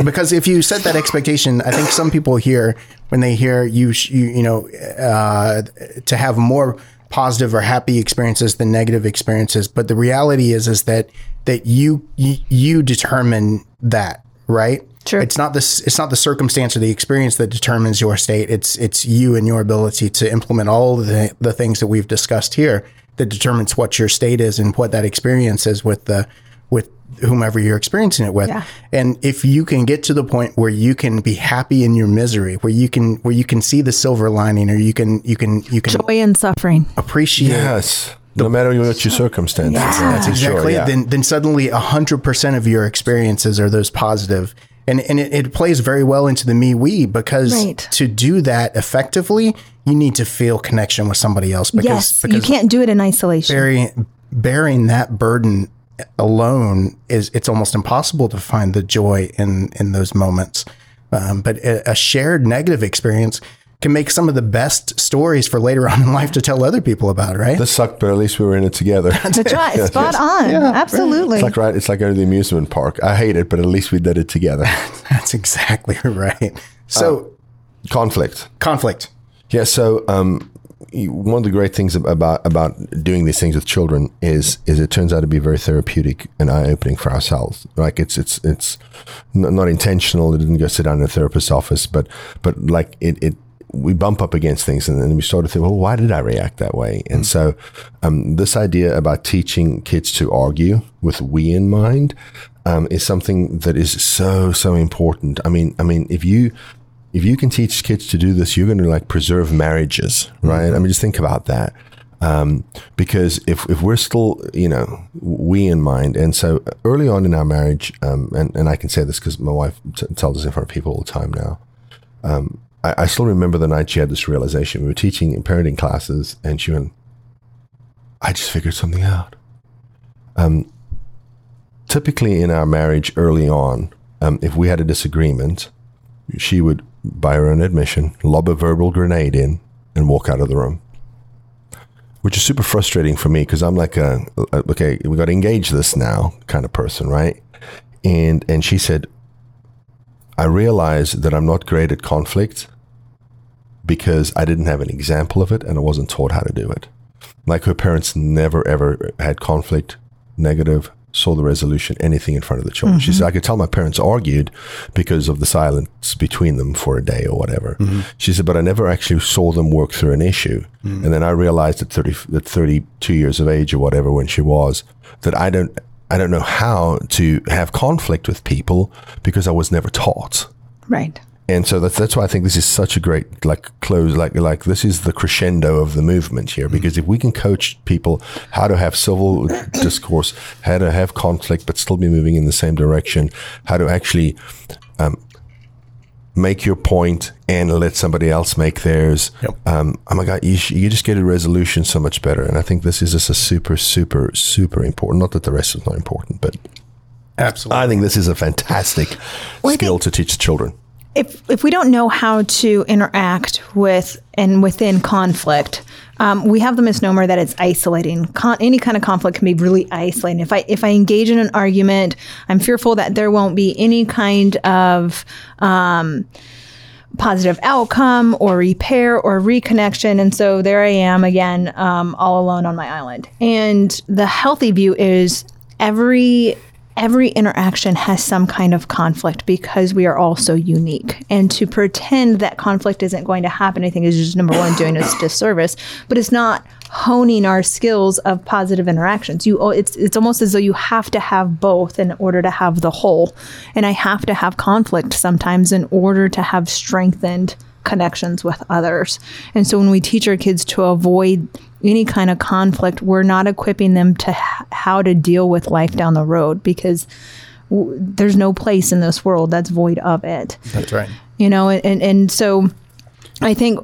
because if you set that expectation, I think some people here when they hear you you you know uh, to have more positive or happy experiences than negative experiences, but the reality is is that that you, you determine that right. Sure. It's not this. It's not the circumstance or the experience that determines your state. It's it's you and your ability to implement all of the the things that we've discussed here that determines what your state is and what that experience is with the with whomever you're experiencing it with. Yeah. And if you can get to the point where you can be happy in your misery, where you can where you can see the silver lining, or you can you can you can Joy and suffering. appreciate Yes. No matter what your circumstances. That's exactly Sure, yeah. then then suddenly 100% of your experiences are those positive and and it, it plays very well into the me we because Right. to do that effectively you need to feel connection with somebody else because yes, because you can't do it in isolation. bearing bearing that burden alone is it's almost impossible to find the joy in in those moments um, but a, a shared negative experience can make some of the best stories for later on in life to tell other people about right This sucked, but at least we were in it together. That's [laughs] right. Spot on. Absolutely. It's like right. It's like going to the amusement park. I hate it, but at least we did it together. [laughs] that's exactly [laughs] right so Conflict. conflict Yeah. So um, one of the great things about about doing these things with children is is it turns out to be very therapeutic and eye opening for ourselves. Like it's it's it's not intentional. It didn't go sit down in a therapist's office, but but like it it. We bump up against things, and then we start to think, "Well, why did I react that way?" And so, um, this idea about teaching kids to argue with we in mind um, is something that is so so important. I mean, I mean, if you if you can teach kids to do this, you're going to like preserve marriages, right? I mean, just think about that. Um, because if, if we're still, you know, we in mind, and so early on in our marriage, um, and, and I can say this because my wife t- tells us in front of people all the time now. Um, I, I still remember the night she had this realization. We were teaching in parenting classes, and she went, I just figured something out. Um, typically in our marriage early on, um, if we had a disagreement, she would, by her own admission, lob a verbal grenade in and walk out of the room. Which is super frustrating for me because I'm like a, okay, we got to engage this now kind of person, right? And and she said, I realize that I'm not great at conflict because I didn't have an example of it and I wasn't taught how to do it. Like her parents never ever had conflict, negative, saw the resolution, anything in front of the children. She mm-hmm. said, I could tell my parents argued because of the silence between them for a day or whatever. Mm-hmm. She said, but I never actually saw them work through an issue. Mm. And then I realized at 30, at 32 years of age or whatever when she was, that I don't, I don't know how to have conflict with people because I was never taught. Right. and so that's that's why I think this is such a great like close like like this is the crescendo of the movement here. Because if we can coach people how to have civil [coughs] discourse, how to have conflict but still be moving in the same direction, how to actually um, make your point and let somebody else make theirs. Yep. Um, oh my God, you, sh- you just get a resolution so much better. And I think this is just a super, super, super important. Not that the rest is not important, but absolutely I think this is a fantastic Well, skill think- to teach children. If if we don't know how to interact with and within conflict, um, we have the misnomer that it's isolating. Con- any kind of conflict can be really isolating. If I if I engage in an argument, I'm fearful that there won't be any kind of um, positive outcome or repair or reconnection. And so there I am again, um, all alone on my island. And the healthy view is every every interaction has some kind of conflict because we are all so unique. And to pretend that conflict isn't going to happen, I think is just number one doing us [coughs] disservice. But it's not honing our skills of positive interactions. You oh, it's it's almost as though you have to have both in order to have the whole. And I have to have conflict sometimes in order to have strengthened connections with others. And so when we teach our kids to avoid any kind of conflict, we're not equipping them to h- how to deal with life down the road because w- there's no place in this world that's void of it that's right you know and and so I think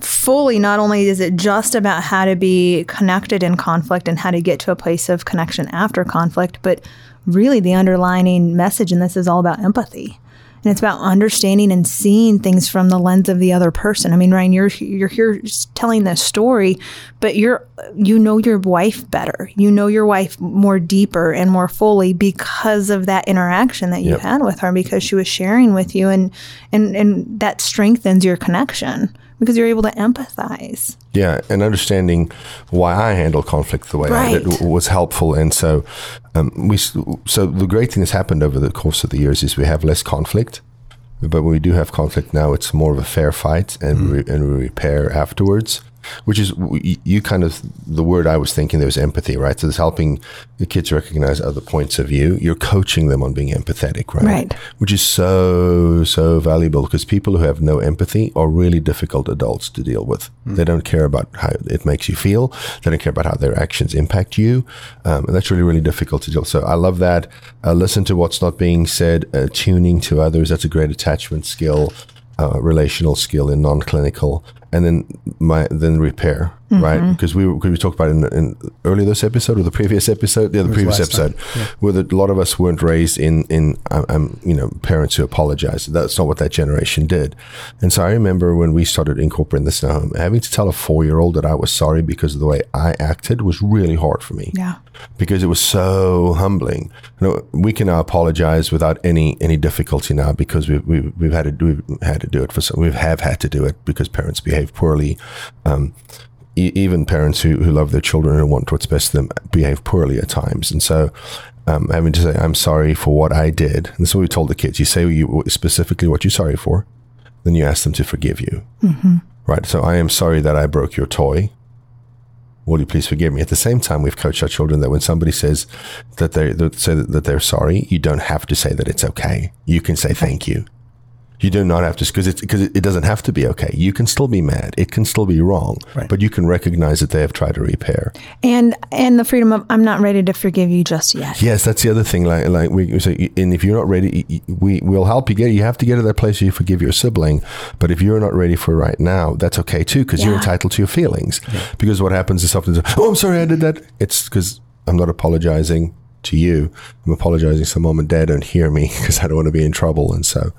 fully not only is it just about how to be connected in conflict and how to get to a place of connection after conflict, but really the underlining message in this is all about empathy. And it's about understanding and seeing things from the lens of the other person. I mean, Ryan, you're you're here telling this story, but you're you know your wife better. You know your wife more deeper and more fully because of that interaction that you Yep. had with her, because she was sharing with you, and and and that strengthens your connection because you're able to empathize. Yeah, and understanding why I handle conflict the way I did was helpful. And so, um, we so the great thing that's happened over the course of the years is we have less conflict. But when we do have conflict now, it's more of a fair fight, and we, and we repair afterwards. Which is you kind of the word I was thinking. There was empathy, right? So it's helping the kids recognize other points of view. You're coaching them on being empathetic, right? Right. Which is so so valuable because people who have no empathy are really difficult adults to deal with. They don't care about how it makes you feel. They don't care about how their actions impact you, um, and that's really really difficult to deal. So I love that. Uh, listen to what's not being said. Uh, tuning to others. That's a great attachment skill, uh, relational skill in non-clinical, and then my then repair. Right, because we because we talked about it in, in earlier this episode or the previous episode, yeah, the previous episode, where the, a lot of us weren't raised in in um, um, you know parents who apologize. That's not what that generation did. And so I remember when we started incorporating this in our home, having to tell a four year old that I was sorry because of the way I acted was really hard for me Yeah. because it was so humbling. You know, we can now apologize without any any difficulty now because we've we've, we've had to do we've had to do it for some we have had to do it because parents behave poorly. Um, e- even parents who, who love their children and want what's best for them behave poorly at times, and so. Um, having to say, I'm sorry for what I did. And that's what we told the kids. You say you specifically what you're sorry for, then you ask them to forgive you. Right. So I am sorry that I broke your toy will you please forgive me? At the same time, we've coached our children that when somebody says that they that say that they're sorry, you don't have to say that it's okay. You can say thank you. You do not have to because it's because it doesn't have to be okay. You can still be mad. It can still be wrong, Right. but you can recognize that they have tried to repair. And and the freedom of I'm not ready to forgive you just yet. Yes, that's the other thing. Like, like we we say, and if you're not ready, y- y- we will help you get. You have to get to that place where you forgive your sibling. But if you're not ready for right now, that's okay too, because you're entitled to your feelings. Because what happens is often, oh, I'm sorry, I did that. It's because I'm not apologizing to you. I'm apologizing so mom and dad don't hear me [laughs] because I don't want to be in trouble. And so,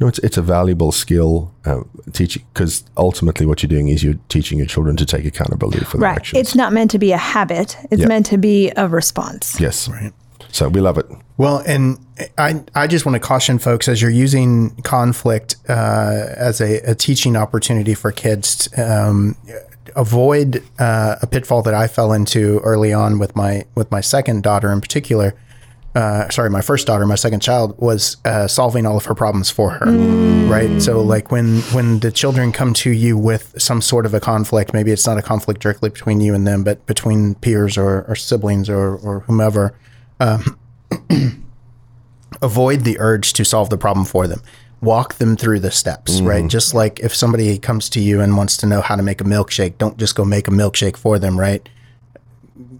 no, it's it's a valuable skill um, teaching because ultimately what you're doing is you're teaching your children to take accountability for their Right. actions. It's not meant to be a habit. It's Yeah. meant to be a response. yes, Right. So we love it. Well, and I, I just want to caution folks as you're using conflict uh, as a, a teaching opportunity for kids, um, avoid uh, a pitfall that I fell into early on with my with my second daughter in particular. Uh, sorry, my first daughter, my second child, was uh, solving all of her problems for her. Right. So, like when when the children come to you with some sort of a conflict, maybe it's not a conflict directly between you and them, but between peers or, or siblings or, or whomever [clears throat] avoid the urge to solve the problem for them. Walk them through the steps, right? Mm-hmm. Just like if somebody comes to you and wants to know how to make a milkshake, don't just go make a milkshake for them, right?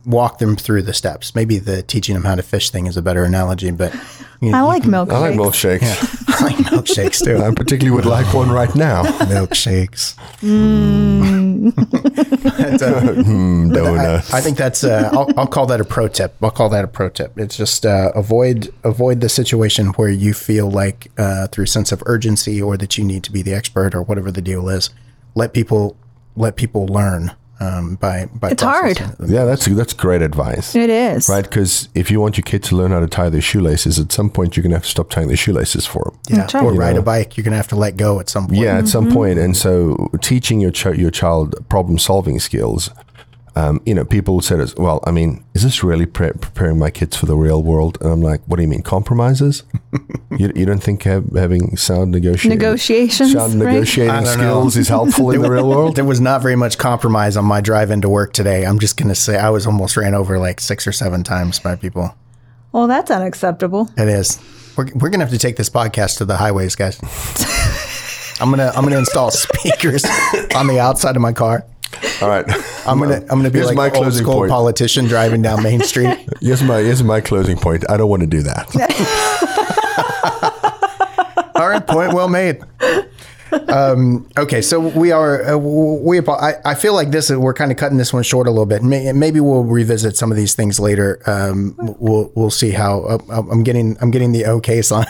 Walk them through the steps. Maybe the teaching them how to fish thing is a better analogy, but you know, I like milkshakes. I like milkshakes. [laughs] I like milkshakes too. I particularly would like one right now. milkshakes. Mm, [laughs] [laughs] donuts. I think that's. Uh, I'll, I'll call that a pro tip. I'll call that a pro tip. It's just uh, avoid avoid the situation where you feel like uh, through sense of urgency or that you need to be the expert or whatever the deal is. Let people let people learn um, by by. It's hard. processing them. yeah, that's that's great advice. It is. Right, because if you want your kid to learn how to tie their shoelaces, at some point you're gonna have to stop tying their shoelaces for them. Yeah, right. or ride know. a bike. You're gonna have to let go at some point. Yeah, at some point. And so teaching your ch- your child problem solving skills. Um, you know, people said, as well, I mean, is this really pre- preparing my kids for the real world? And I'm like, what do you mean, compromises? [laughs] you, you don't think have, having sound negotiation, Negotiations, sound right? negotiating I know. skills is helpful in the real world? [laughs] There was not very much compromise on my drive into work today. I'm just gonna say I was almost ran over like six or seven times by people. Well, that's unacceptable. It is. We're, we're gonna have to take this podcast to the highways, guys. [laughs] I'm gonna I'm gonna install speakers on the outside of my car. All right. I'm gonna I'm gonna be Here's like my old school point. politician driving down Main Street. [laughs] Here's my here's my closing point. I don't want to do that. [laughs] All right, point well made. um, okay, so we are uh, we. I, I feel like this we're kind of cutting this one short a little bit. May, maybe we'll revisit some of these things later. Um, we'll we'll see how uh, I'm getting I'm getting the okay [laughs] sign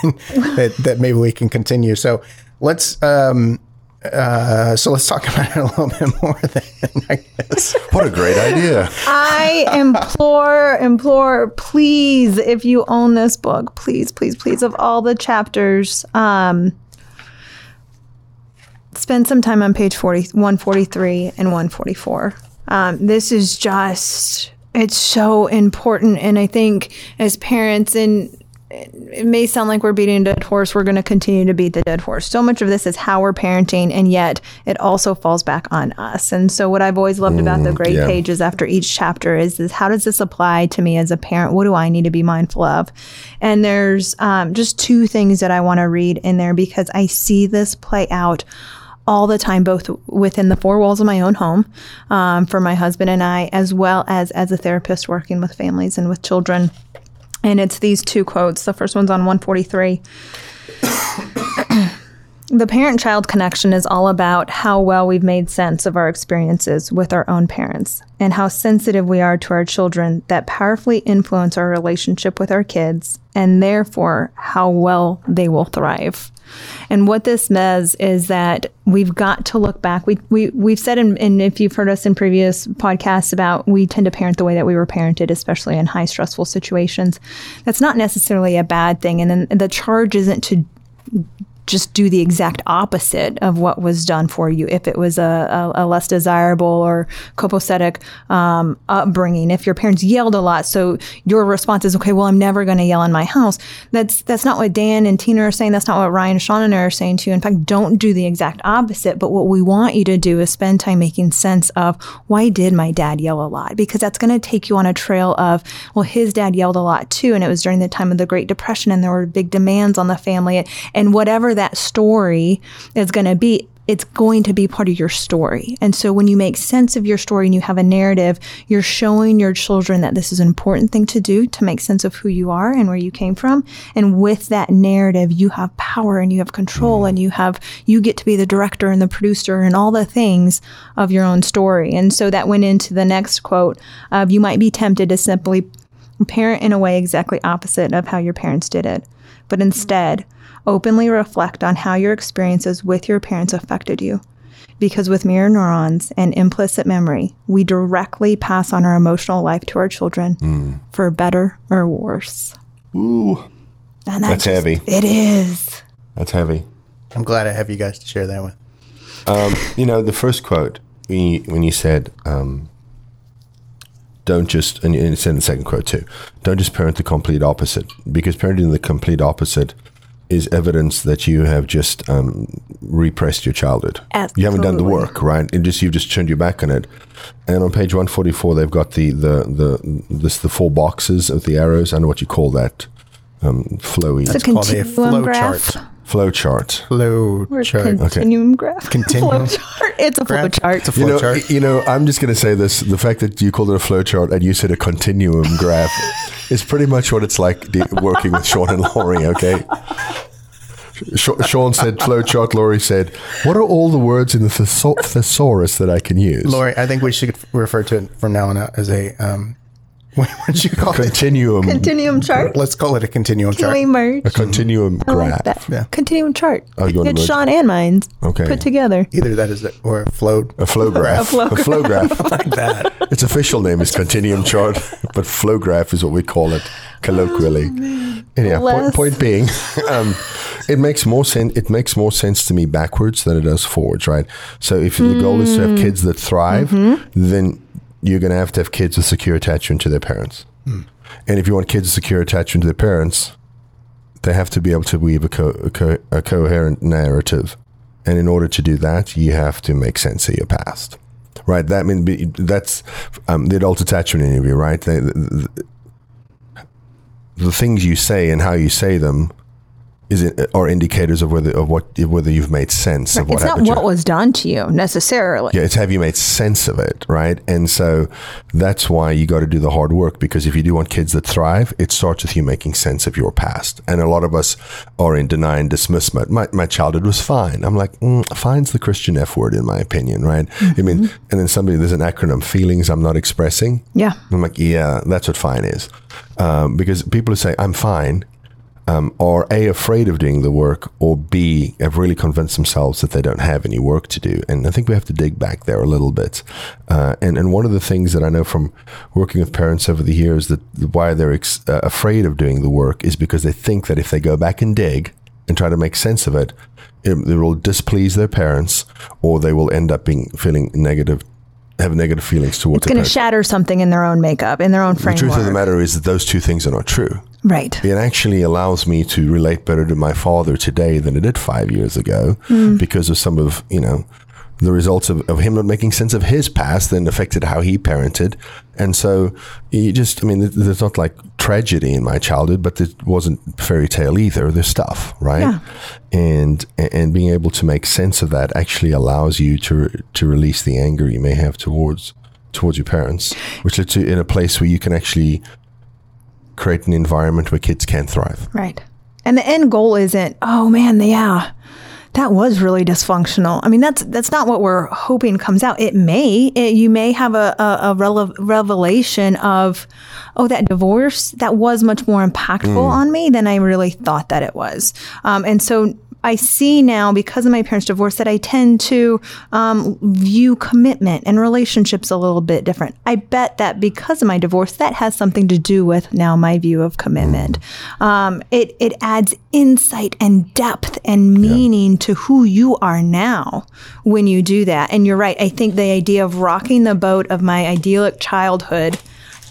that that maybe we can continue. So let's. Um, uh, so let's talk [laughs] about it a little bit more then, I guess. What a great idea. I implore, implore, please, if you own this book, please, please, please, of all the chapters, um, spend some time on page 40, 143 and 144. Um, this is just, it's so important. And I think as parents, and it may sound like we're beating a dead horse. We're going to continue to beat the dead horse. So much of this is how we're parenting, and yet it also falls back on us. And so, what I've always loved about the great yeah. pages after each chapter is this: how does this apply to me as a parent? What do I need to be mindful of? And there's um, just two things that I want to read in there because I see this play out all the time, both within the four walls of my own home um, for my husband and I, as well as as a therapist working with families and with children. And it's these two quotes. The first one's on 143. The parent child connection is all about how well we've made sense of our experiences with our own parents and how sensitive we are to our children that powerfully influence our relationship with our kids and therefore how well they will thrive. And what this says is that we've got to look back. We, we, we've said, and if you've heard us in previous podcasts about we tend to parent the way that we were parented, especially in high stressful situations. That's not necessarily a bad thing. And then the charge isn't to just do the exact opposite of what was done for you. If it was a, a, a less desirable or copacetic um, upbringing if your parents yelled a lot so your response is okay well i'm never going to yell in my house. That's that's not what dan and tina are saying. That's not what ryan sean and I are saying to you in fact don't do the exact opposite. But what we want you to do is spend time making sense of why did my dad yell a lot? Because that's going to take you on a trail of well his dad yelled a lot too. And it was during the time of the great depression and there were big demands on the family. And whatever that story is going to be, it's going to be part of your story. And so when you make sense of your story and you have a narrative, you're showing your children that this is an important thing to do to make sense of who you are and where you came from. And with that narrative, you have power and you have control and you have, you get to be the director and the producer and all the things of your own story. And so that went into the next quote of you might be tempted to simply parent in a way exactly opposite of how your parents did it. But instead, openly reflect on how your experiences with your parents affected you. Because with mirror neurons and implicit memory, we directly pass on our emotional life to our children for better or worse. Ooh, And That's heavy. It is. that's heavy. I'm glad I have you guys to share that with. You know, the first quote when you, when you said, um, "Don't just," and you said in the second quote too, "Don't just parent the complete opposite," because parenting the complete opposite is evidence that you have just um, repressed your childhood. Absolutely. You haven't done the work, right? It just you've just turned your back on it. And on page one forty four, they've got the the the this the four boxes of the arrows. I don't know what you call that. Um, flowy It's a called a continuum flow graph. chart. Flow chart. Flow Or chart. continuum graph. [laughs] Continuum. flow chart. It's a flow Graph. chart. It's a You flow know, chart. you know, I'm just going to say this: the fact that you called it a flowchart and you said a continuum graph [laughs] is pretty much what it's like de- working with Sean and Laurie. Okay. Sh- Sean said flowchart. Laurie said, "What are all the words in the thesau- thesaurus that I can use?" Lori, I think we should refer to it from now on out as a um, [laughs] what did you call it? continuum. Continuum chart. Let's call it a continuum Can chart. we merge? a continuum I like graph. that. Yeah. Continuum chart. Oh, you it's? Sean and mine's Okay. put together. Either that is it or a flow A flow [laughs] graph. flow a flow graph. [laughs] like that. Its official name is continuum chart, but flow graph is what we call it colloquially. Anyhow, point, point being, um, it makes more sense. It makes more sense to me backwards than it does forwards, right? So if the goal is to have kids that thrive, then you're going to have to have kids with secure attachment to their parents. And if you want kids with secure attachment to their parents, they have to be able to weave a, co- a, co- a coherent narrative. And in order to do that, you have to make sense of your past, right? That mean be- that's um, the adult attachment interview, right? The, the, the things you say and how you say them is it are indicators of whether of what whether you've made sense of what it's not happened. to what was done to you necessarily. Yeah, it's have you made sense of it, right? And so that's why you got to do the hard work because if you do want kids that thrive, it starts with you making sense of your past. And a lot of us are in deny and dismiss mode. My, my childhood was fine. I'm like, mm, fine's the Christian F word in my opinion, right? I mean, and then somebody, there's an acronym, feelings I'm not expressing. Yeah. I'm like, yeah, that's what fine is. Um, because people who say, I'm fine, um, are A, afraid of doing the work, or B, have really convinced themselves that they don't have any work to do. And I think we have to dig back there a little bit. Uh, and, and one of the things that I know from working with parents over the years that why they're ex- uh, afraid of doing the work is because they think that if they go back and dig and try to make sense of it, it, it will displease their parents, or they will end up being feeling negative, have negative feelings towards It's going to shatter something in their own makeup, in their own framework. The truth of the matter is that those two things are not true. right. It actually allows me to relate better to my father today than it did five years ago mm. because of some of, you know, the results of, of him not making sense of his past then affected how he parented. And so you just, I mean, there's not like tragedy in my childhood, but it wasn't fairy tale either. There's stuff, right? Yeah. And, and being able to make sense of that actually allows you to, to release the anger you may have towards, towards your parents, which is to, in a place where you can actually create an environment where kids can thrive. Right. And the end goal isn't, oh man, yeah, that was really dysfunctional. I mean, that's that's not what we're hoping comes out. It may, it, you may have a, a, a rele- revelation of, oh, that divorce that was much more impactful on me than I really thought that it was. Um, and so I see now because of my parents' divorce that I tend to um, view commitment and relationships a little bit different. I bet that because of my divorce, that has something to do with now my view of commitment. Um, it it adds insight and depth and meaning to who you are now when you do that. And you're right. I think the idea of rocking the boat of my idyllic childhood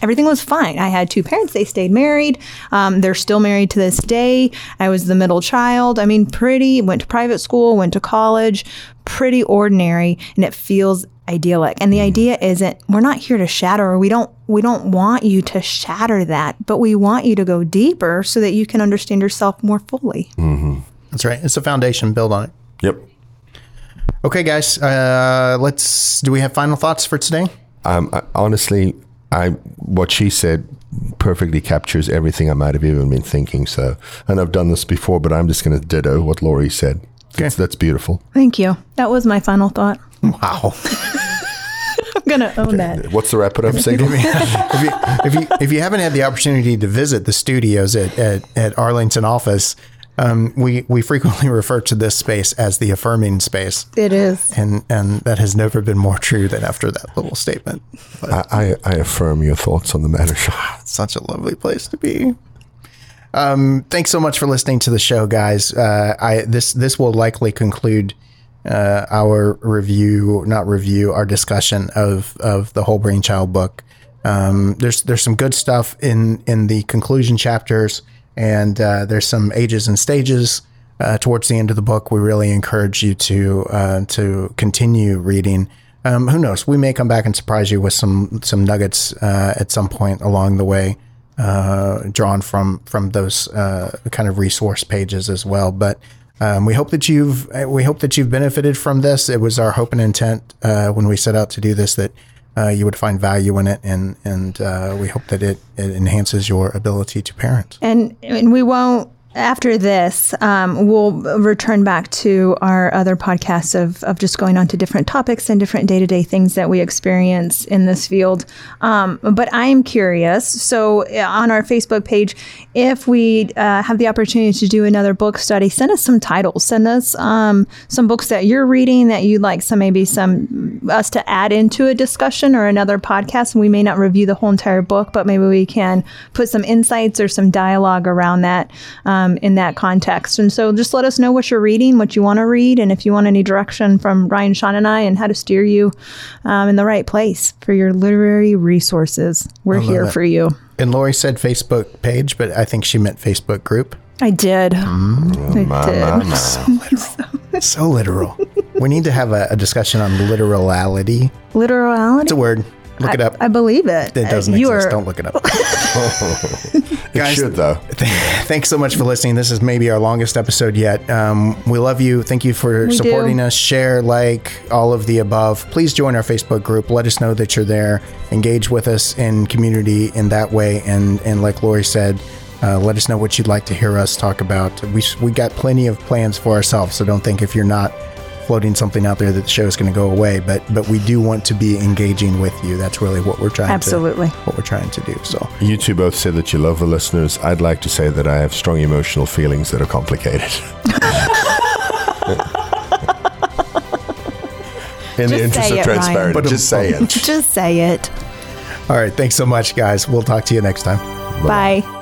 everything was fine. I had two parents; they stayed married. Um, they're still married to this day. I was the middle child. I mean, pretty. Went to private school, went to college. Pretty ordinary, and it feels idyllic. And the idea isn't we're not here to shatter. We don't we don't want you to shatter that, but we want you to go deeper so that you can understand yourself more fully. That's right. It's a foundation. Build on it. Yep. Okay, guys. Uh, let's. Do we have final thoughts for today? Um, I, honestly, I what she said perfectly captures everything I might have even been thinking. So, and I've done this before, but I'm just going to ditto what Laurie said. That's, that's beautiful. Thank you. That was my final thought. Wow. [laughs] I'm gonna own that. What's the wrap it up signal? [laughs] if, you, if you if you haven't had the opportunity to visit the studios at at, at Arlington office, um, we we frequently [laughs] refer to this space as the affirming space, It is. and and that has never been more true than after that little statement. But I, I, I affirm your thoughts on the matter, [laughs] such a lovely place to be. Um, thanks so much for listening to the show, guys. Uh, I this this will likely conclude uh, our review, not review, our discussion of of the Whole-Brain Child book. Um, there's there's some good stuff in in the conclusion chapters, and uh, there's some ages and stages uh, towards the end of the book. We really encourage you to uh, to continue reading. Um, who knows? We may come back and surprise you with some some nuggets uh, at some point along the way uh, drawn from from those uh, kind of resource pages as well. But um, we hope that you've we hope that you've benefited from this. It was our hope and intent when we set out to do this that uh, you would find value in it, and and uh, we hope that it, it enhances your ability to parent. And, and we won't, after this, um, we'll return back to our other podcasts of, of just going on to different topics and different day to day things that we experience in this field. Um, but I'm curious. So, uh, on our Facebook page, if we uh, have the opportunity to do another book study, send us some titles. Send us um, some books that you're reading that you'd like some maybe some us to add into a discussion or another podcast. We may not review the whole entire book, but maybe we can put some insights or some dialogue around that um, in that context. And so just let us know what you're reading, what you want to read, and if you want any direction from Ryan, Sean, and I, and how to steer you um, in the right place for your literary resources. We're here it. for you. And Lori said Facebook page, but I think she meant Facebook group. I did. Mm. I did. [laughs] [laughs] So literal. we need to have a, a discussion on literality. Literality. It's a word. Look it up. I believe it. it doesn't Uh, you exist. Are, Don't look it up. [laughs] It Guys- should though. [laughs] Thanks so much for listening. This is maybe our longest episode yet. Um, we love you. Thank you for We supporting do. us. Share, like, all of the above. Please join our Facebook group. Let us know that you're there. Engage with us in community in that way. And and like Lori said, uh, let us know what you'd like to hear us talk about. We we got plenty of plans for ourselves. So don't think if you're not floating something out there that the show is going to go away. But but we do want to be engaging with you. That's really what we're trying Absolutely. to what we're trying to do. So. You two both said that you love the listeners. I'd like to say that I have strong emotional feelings that are complicated. [laughs] In the interest of transparency, But- just say um, it. Just say it. All right. Thanks so much, guys. We'll talk to you next time. Bye.